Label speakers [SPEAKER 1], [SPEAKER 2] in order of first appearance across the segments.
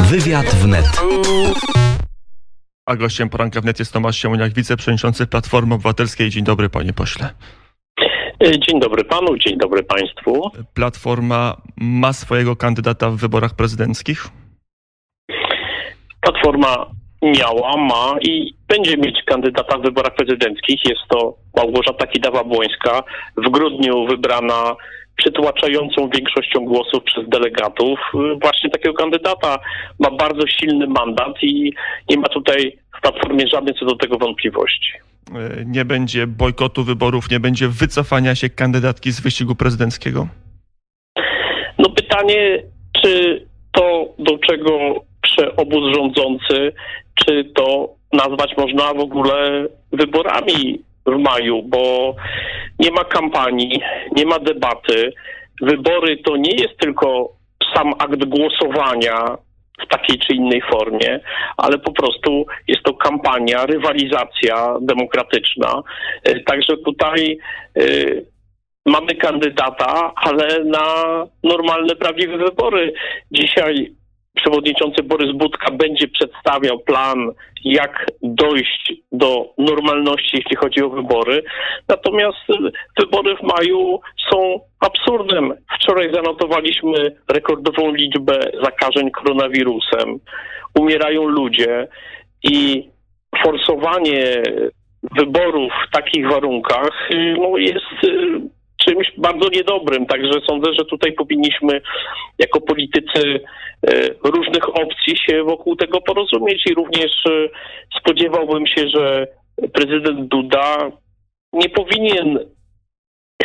[SPEAKER 1] Wywiad wnet.
[SPEAKER 2] A gościem poranka wnet jest Tomasz Siemoniak, wiceprzewodniczący Platformy Obywatelskiej. Dzień dobry, panie pośle.
[SPEAKER 3] Dzień dobry panu, dzień dobry państwu.
[SPEAKER 2] Platforma ma swojego kandydata w wyborach prezydenckich?
[SPEAKER 3] Platforma miała, ma i będzie mieć kandydata w wyborach prezydenckich. Jest to Małgorzata Kidawa-Błońska, w grudniu wybrana przytłaczającą większością głosów przez delegatów. Właśnie takiego kandydata ma bardzo silny mandat i nie ma tutaj w Platformie żadnych co do tego wątpliwości.
[SPEAKER 2] E, Nie będzie bojkotu wyborów, nie będzie wycofania się kandydatki z wyścigu prezydenckiego?
[SPEAKER 3] No pytanie, czy to, do czego prze obóz rządzący, czy to nazwać można w ogóle wyborami w maju, bo nie ma kampanii, nie ma debaty. Wybory to nie jest tylko sam akt głosowania w takiej czy innej formie, ale po prostu jest to kampania, rywalizacja demokratyczna. E, Także tutaj e, mamy kandydata, ale na normalne, prawdziwe wybory. Dzisiaj przewodniczący Borys Budka będzie przedstawiał plan, jak dojść do normalności, jeśli chodzi o wybory. Natomiast wybory w maju są absurdem. Wczoraj zanotowaliśmy rekordową liczbę zakażeń koronawirusem. Umierają ludzie i forsowanie wyborów w takich warunkach y, no, jest y, czymś bardzo niedobrym. Także sądzę, że tutaj powinniśmy jako politycy e, różnych opcji się wokół tego porozumieć i również e, spodziewałbym się, że prezydent Duda nie powinien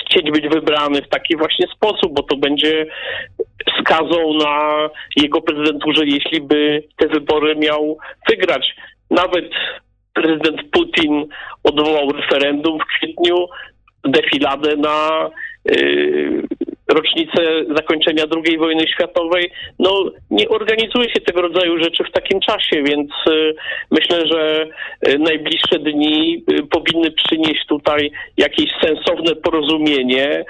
[SPEAKER 3] chcieć być wybrany w taki właśnie sposób, bo to będzie skazą na jego prezydenturze, jeśli by te wybory miał wygrać. Nawet prezydent Putin odwołał referendum w kwietniu, defiladę na y, rocznicę zakończenia II wojny światowej. No, nie organizuje się tego rodzaju rzeczy w takim czasie, więc y, myślę, że y, najbliższe dni y, powinny przynieść tutaj jakieś sensowne porozumienie,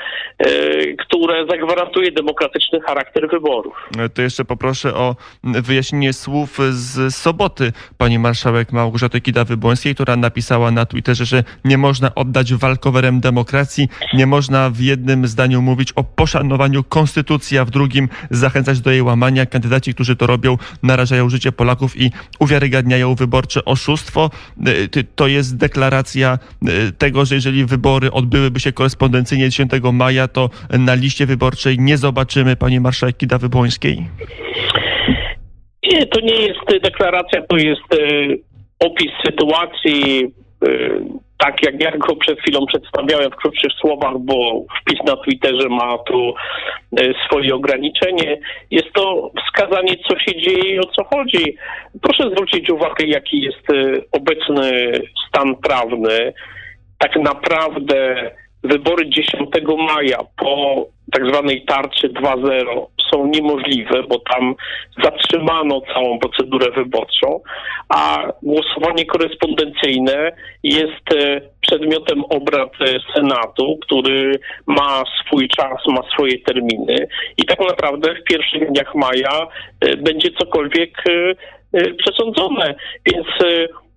[SPEAKER 3] które zagwarantuje demokratyczny charakter wyborów.
[SPEAKER 2] To jeszcze poproszę o wyjaśnienie słów z soboty pani marszałek Małgorzaty Kidawy-Błońskiej, która napisała na Twitterze, że nie można oddać walkowerem demokracji, nie można w jednym zdaniu mówić o poszanowaniu konstytucji, a w drugim zachęcać do jej łamania. Kandydaci, którzy to robią, narażają życie Polaków i uwiarygadniają wyborcze oszustwo. Ty- To jest deklaracja e, tego, że jeżeli wybory odbyłyby się korespondencyjnie 10 maja, to na liście wyborczej nie zobaczymy pani marszałek Kidawy-Błońskiej.
[SPEAKER 3] Nie, to nie jest deklaracja, to jest e, opis sytuacji, tak jak ja go przed chwilą przedstawiałem w krótszych słowach, bo wpis na Twitterze ma tu e, swoje ograniczenie. Jest to wskazanie, co się dzieje i o co chodzi. Proszę zwrócić uwagę, jaki jest e, obecny stan prawny. Tak naprawdę wybory 10 maja po tak zwanej tarczy 2.0 są niemożliwe, bo tam zatrzymano całą procedurę wyborczą, a głosowanie korespondencyjne jest e, przedmiotem obrad e, Senatu, który ma swój czas, ma swoje terminy i tak naprawdę w pierwszych dniach maja e, będzie cokolwiek przesądzone. Więc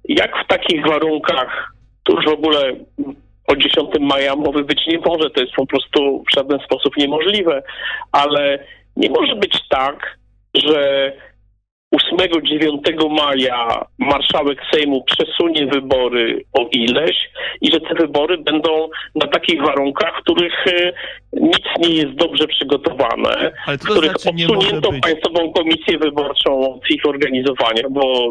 [SPEAKER 3] jak w takich warunkach, to już w ogóle o 10 maja mowy być nie może, to jest po prostu w żaden sposób niemożliwe, ale nie może być tak, że 8-9 maja marszałek Sejmu przesunie wybory o ileś i że te wybory będą na takich warunkach, w których e, nic nie jest dobrze przygotowane, w których
[SPEAKER 2] znaczy
[SPEAKER 3] odsunięto? Państwową Komisję Wyborczą od ich organizowania, bo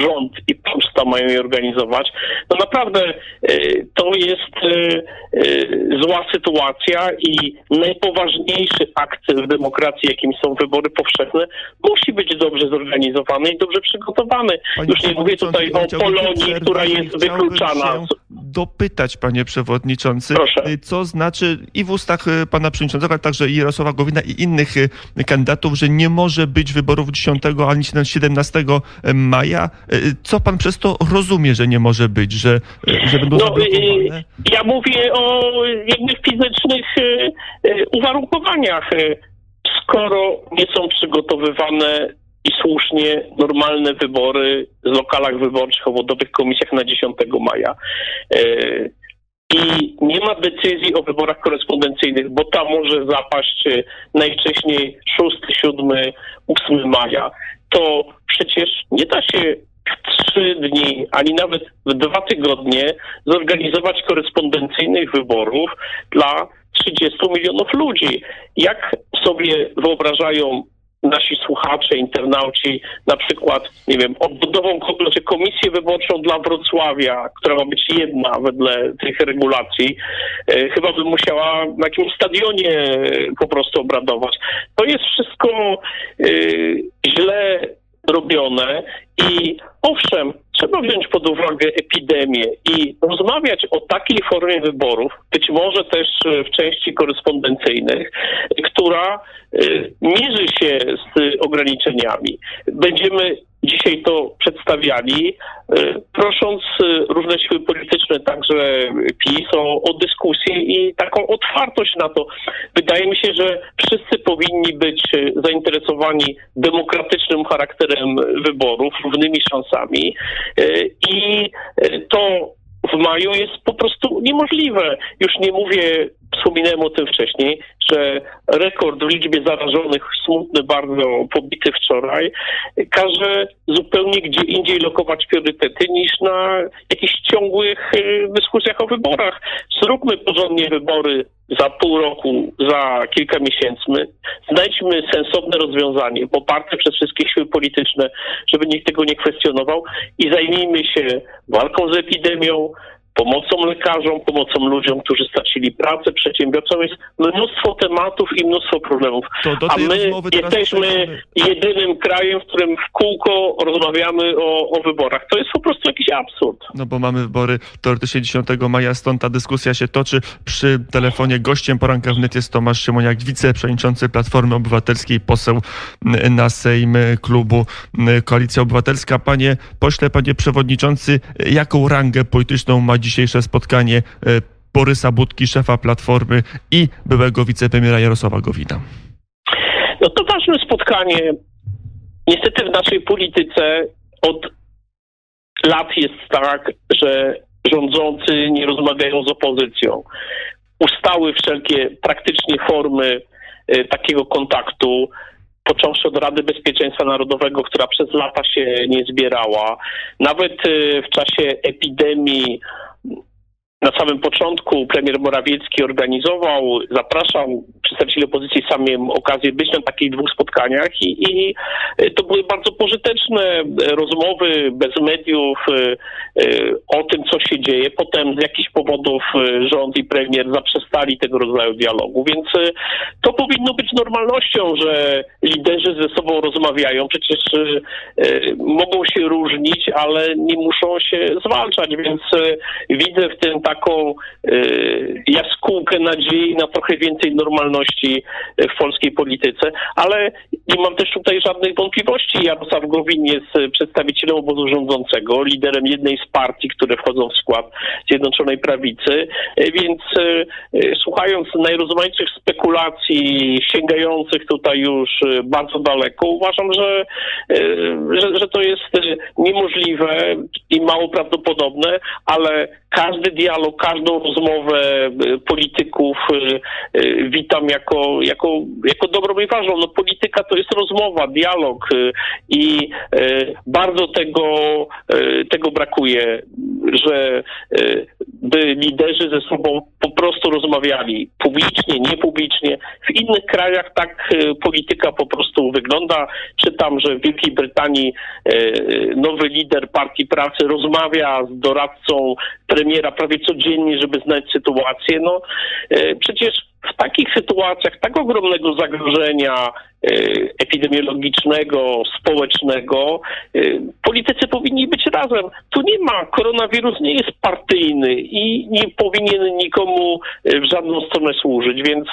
[SPEAKER 3] rząd i poczta mają je organizować. No naprawdę e, to jest e, e, zła sytuacja i najpoważniejszy akt w demokracji, jakim są wybory powszechne, musi być dobrze zorganizowany i dobrze przygotowany.
[SPEAKER 2] Panie
[SPEAKER 3] Już nie mówię tutaj o Polonii, która jest wykluczana.
[SPEAKER 2] Dopytać, panie przewodniczący,
[SPEAKER 3] Proszę.
[SPEAKER 2] y, co znaczy i w ustach y, pana przewodniczącego, ale także i Jarosława Gowina i innych y, kandydatów, że nie może być wyborów 10 ani 17 maja. Co pan przez to rozumie, że nie może być, że, że będą
[SPEAKER 3] No,
[SPEAKER 2] zablokowane?
[SPEAKER 3] ja mówię o jakby fizycznych uwarunkowaniach. Skoro nie są przygotowywane i słusznie normalne wybory w lokalach wyborczych, obwodowych komisjach na 10 maja, y, i nie ma decyzji o wyborach korespondencyjnych, bo ta może zapaść y, najwcześniej 6, 7, 8 maja, to przecież nie da się w trzy dni, ani nawet w dwa tygodnie zorganizować korespondencyjnych wyborów dla 30 milionów ludzi. Jak sobie wyobrażają nasi słuchacze, internauci, na przykład, nie wiem, odbudową ko- znaczy komisję wyborczą dla Wrocławia, która ma być jedna wedle tych regulacji, e, chyba by musiała na jakimś stadionie e, po prostu obradować. To jest wszystko e, źle robione i owszem, trzeba wziąć pod uwagę epidemię i rozmawiać o takiej formie wyborów, być może też e, w części korespondencyjnych, która e, mierzy się z ograniczeniami. Będziemy dzisiaj to przedstawiali, e, prosząc e, różne siły polityczne, także PiS, o, o dyskusję i taką otwartość na to. Wydaje mi się, że wszyscy powinni być zainteresowani demokratycznym charakterem wyborów, równymi szansami i to w maju jest po prostu niemożliwe. Już nie mówię, wspominałem o tym wcześniej, że rekord w liczbie zarażonych, smutny bardzo, pobity wczoraj, każe zupełnie gdzie indziej lokować priorytety niż na jakichś ciągłych e, dyskusjach o wyborach. Zróbmy porządnie wybory za pół roku, za kilka miesięcy. Znajdźmy sensowne rozwiązanie, poparte przez wszystkie siły polityczne, żeby nikt tego nie kwestionował i zajmijmy się walką z epidemią, pomocą lekarzom, pomocą ludziom, którzy stracili pracę, przedsiębiorcom. Jest mnóstwo tematów i mnóstwo problemów. A my jesteśmy jedynym krajem, w którym w kółko rozmawiamy o, o wyborach. To jest po prostu jakiś absurd.
[SPEAKER 2] No bo mamy wybory teoretycznie 10 maja, stąd ta dyskusja się toczy. Przy telefonie gościem poranka wnet jest Tomasz Szymoniak, wiceprzewodniczący Platformy Obywatelskiej, poseł na Sejm klubu Koalicja Obywatelska. Panie pośle, panie przewodniczący, jaką rangę polityczną ma dzisiejsze spotkanie e, Borysa Budki, szefa Platformy i byłego wicepremiera Jarosława Gowina?
[SPEAKER 3] No to ważne spotkanie. Niestety w naszej polityce od lat jest tak, że rządzący nie rozmawiają z opozycją. Ustały wszelkie praktycznie formy e, takiego kontaktu, począwszy od Rady Bezpieczeństwa Narodowego, która przez lata się nie zbierała. Nawet e, w czasie epidemii na samym początku premier Morawiecki organizował, zapraszał przedstawicieli opozycji, sam miałem okazję być na takich dwóch spotkaniach i, i to były bardzo pożyteczne rozmowy bez mediów e, e, o tym, co się dzieje. Potem z jakichś powodów e, rząd i premier zaprzestali tego rodzaju dialogu, więc to powinno być normalnością, że liderzy ze sobą rozmawiają. Przecież mogą się różnić, ale nie muszą się zwalczać, więc widzę w tym taką e, jaskółkę nadziei na trochę więcej normalności w polskiej polityce, ale nie mam też tutaj żadnych wątpliwości. Jarosław Gowin jest przedstawicielem obozu rządzącego, liderem jednej z partii, które wchodzą w skład Zjednoczonej Prawicy, e, więc e, słuchając najrozmaitszych spekulacji sięgających tutaj już bardzo daleko, uważam, że, że, że to jest niemożliwe i mało prawdopodobne, ale każdy dialog, każdą rozmowę e, polityków e, e, witam jako, jako, jako dobrą i ważną. No polityka to jest rozmowa, dialog i bardzo tego, tego brakuje, że by liderzy ze sobą po prostu rozmawiali publicznie, niepublicznie. W innych krajach tak polityka po prostu wygląda. Czytam, że w Wielkiej Brytanii nowy lider Partii Pracy rozmawia z doradcą premiera prawie codziennie, żeby znać sytuację. No e, przecież w takich sytuacjach tak ogromnego zagrożenia y, epidemiologicznego, społecznego, y, politycy powinni być razem. Tu nie ma, koronawirus nie jest partyjny i nie powinien nikomu w żadną stronę służyć, więc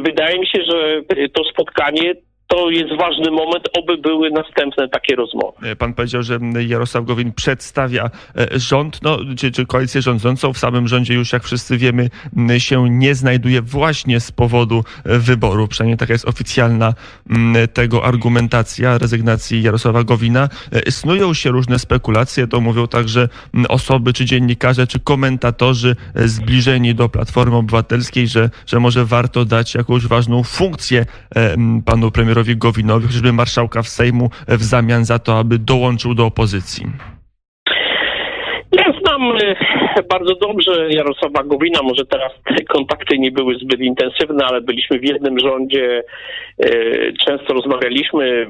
[SPEAKER 3] wydaje mi się, że to spotkanie to jest ważny moment, oby były następne takie rozmowy.
[SPEAKER 2] E, Pan powiedział, że Jarosław Gowin przedstawia e, rząd, no, czy, czy koalicję rządzącą. W samym rządzie już, jak wszyscy wiemy, się nie znajduje właśnie z powodu e, wyboru. Przynajmniej taka jest oficjalna tego argumentacja rezygnacji Jarosława Gowina. Snują się różne spekulacje, to mówią także osoby, czy dziennikarze, czy komentatorzy zbliżeni do Platformy Obywatelskiej, że, że może warto dać jakąś ważną funkcję panu premierowi Gowinowi, chociażby marszałka w Sejmu w zamian za to, aby dołączył do opozycji.
[SPEAKER 3] Ja znam e, bardzo dobrze Jarosława Gowina, może teraz te kontakty nie były zbyt intensywne, ale byliśmy w jednym rządzie, e, często rozmawialiśmy,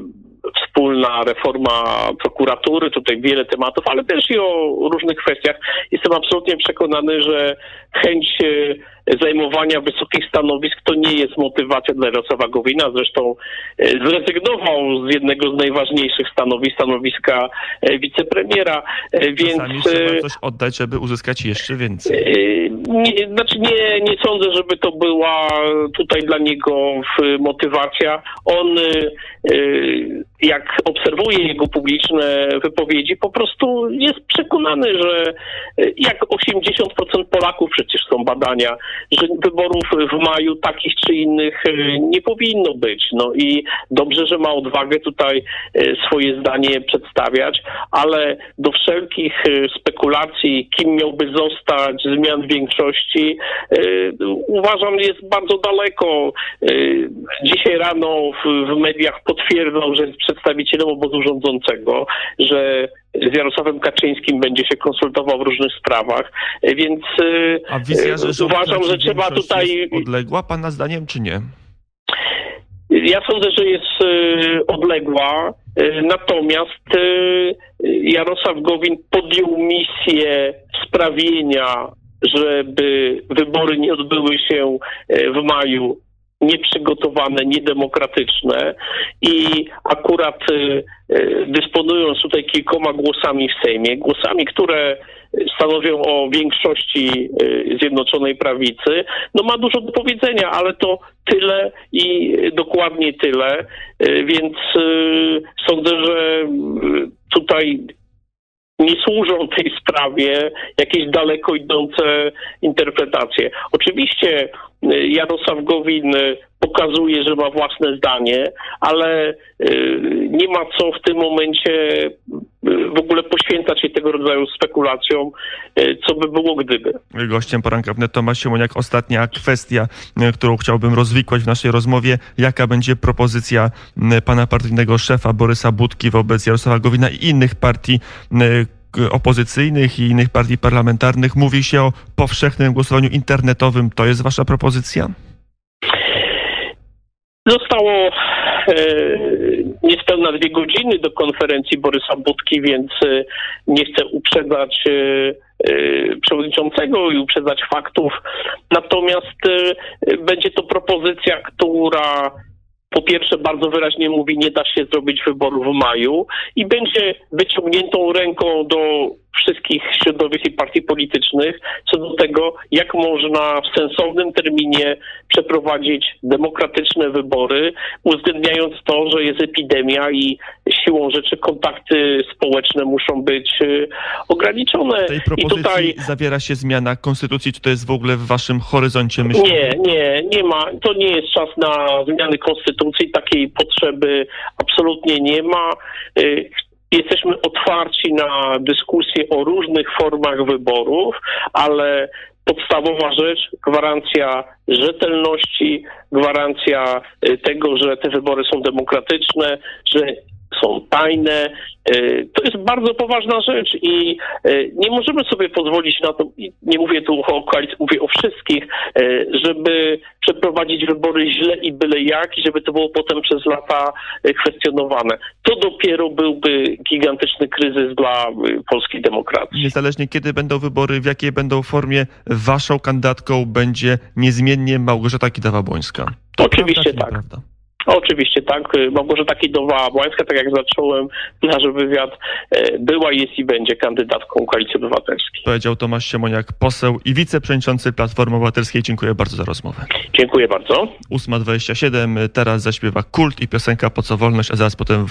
[SPEAKER 3] wspólna reforma prokuratury, tutaj wiele tematów, ale też i o różnych kwestiach. Jestem absolutnie przekonany, że chęć e, zajmowania wysokich stanowisk to nie jest motywacja dla Jarosława Gowina. Zresztą e, zrezygnował z jednego z najważniejszych stanowisk, stanowiska e, wicepremiera, e, więc...
[SPEAKER 2] Czasami trzeba coś oddać, żeby uzyskać jeszcze więcej.
[SPEAKER 3] Nie, znaczy nie, nie sądzę, żeby to była tutaj dla niego motywacja. On, jak obserwuje jego publiczne wypowiedzi, po prostu jest przekonany, że jak 80% Polaków, przecież są badania, że wyborów w maju takich czy innych y, nie powinno być. No i dobrze, że ma odwagę tutaj y, swoje zdanie przedstawiać, ale do wszelkich y, spekulacji, kim miałby zostać, zmian większości, uważam jest bardzo daleko. Dzisiaj rano w mediach potwierdzał, że jest przedstawicielem obozu rządzącego, że z Jarosławem Kaczyńskim będzie się konsultował w różnych sprawach, więc y,
[SPEAKER 2] A wizja, że
[SPEAKER 3] y,
[SPEAKER 2] rząd
[SPEAKER 3] uważam, że trzeba tutaj
[SPEAKER 2] odległa, pana zdaniem, czy nie?
[SPEAKER 3] ja sądzę, że jest y, odległa, natomiast Jarosław Gowin podjął misję sprawienia, żeby wybory nie odbyły się w maju nieprzygotowane, niedemokratyczne i akurat y, y, dysponując tutaj kilkoma głosami w Sejmie, głosami, które stanowią o większości y, Zjednoczonej Prawicy, no ma dużo do powiedzenia, ale to tyle i dokładnie tyle, więc sądzę, że tutaj nie służą tej sprawie jakieś daleko idące interpretacje. Oczywiście Jarosław Gowin y, pokazuje, że ma własne zdanie, ale y, nie ma co w tym momencie y, w ogóle poświęcać się tego rodzaju spekulacjom, co by było gdyby.
[SPEAKER 2] Gościem poranka wnet Tomasz Siemoniak. Ostatnia kwestia, e, którą chciałbym rozwikłać w naszej rozmowie. Jaka będzie propozycja pana partyjnego szefa Borysa Budki wobec Jarosława Gowina i innych partii opozycyjnych i innych partii parlamentarnych? Mówi się o powszechnym głosowaniu internetowym. To jest wasza propozycja?
[SPEAKER 3] Zostało e, niespełna dwie godziny do konferencji Borysa Budki, więc e, nie chcę uprzedzać e, przewodniczącego i uprzedzać faktów. Natomiast będzie to propozycja, która po pierwsze bardzo wyraźnie mówi, nie da się zrobić wyborów w maju i będzie wyciągniętą ręką do wszystkich środowisk i partii politycznych co do tego, jak można w sensownym terminie przeprowadzić demokratyczne wybory, uwzględniając to, że jest epidemia i siłą rzeczy kontakty społeczne muszą być y, ograniczone.
[SPEAKER 2] W tej
[SPEAKER 3] I
[SPEAKER 2] propozycji
[SPEAKER 3] tutaj
[SPEAKER 2] zawiera się zmiana konstytucji. Czy to jest w ogóle w waszym horyzoncie myśli?
[SPEAKER 3] nie, nie, nie ma. To nie jest czas na zmiany konstytucji. Takiej potrzeby absolutnie nie ma. Jesteśmy otwarci na dyskusję o różnych formach wyborów, ale podstawowa rzecz, gwarancja rzetelności, gwarancja y, tego, że te wybory są demokratyczne, że są tajne. Y, To jest bardzo poważna rzecz i y, nie możemy sobie pozwolić na to, nie mówię tu o koalicji, mówię o wszystkich, y, żeby przeprowadzić wybory źle i byle jak i żeby to było potem przez lata kwestionowane. To dopiero byłby gigantyczny kryzys dla polskiej demokracji.
[SPEAKER 2] Niezależnie kiedy będą wybory, w jakiej będą formie, waszą kandydatką będzie niezmiennie Małgorzata Kidawa-Błońska.
[SPEAKER 3] Oczywiście
[SPEAKER 2] prawda,
[SPEAKER 3] tak.
[SPEAKER 2] nieprawda?
[SPEAKER 3] Oczywiście tak. Y, Małgorzata Kidawa-Błońska, tak jak zacząłem nasz wywiad, y, była, jest i będzie kandydatką Koalicji Obywatelskiej.
[SPEAKER 2] Powiedział Tomasz Siemoniak, poseł i wiceprzewodniczący Platformy Obywatelskiej. Dziękuję bardzo za rozmowę.
[SPEAKER 3] Dziękuję bardzo.
[SPEAKER 2] 8.27, teraz zaśpiewa kult i piosenka Po co wolność, a zaraz potem wraca.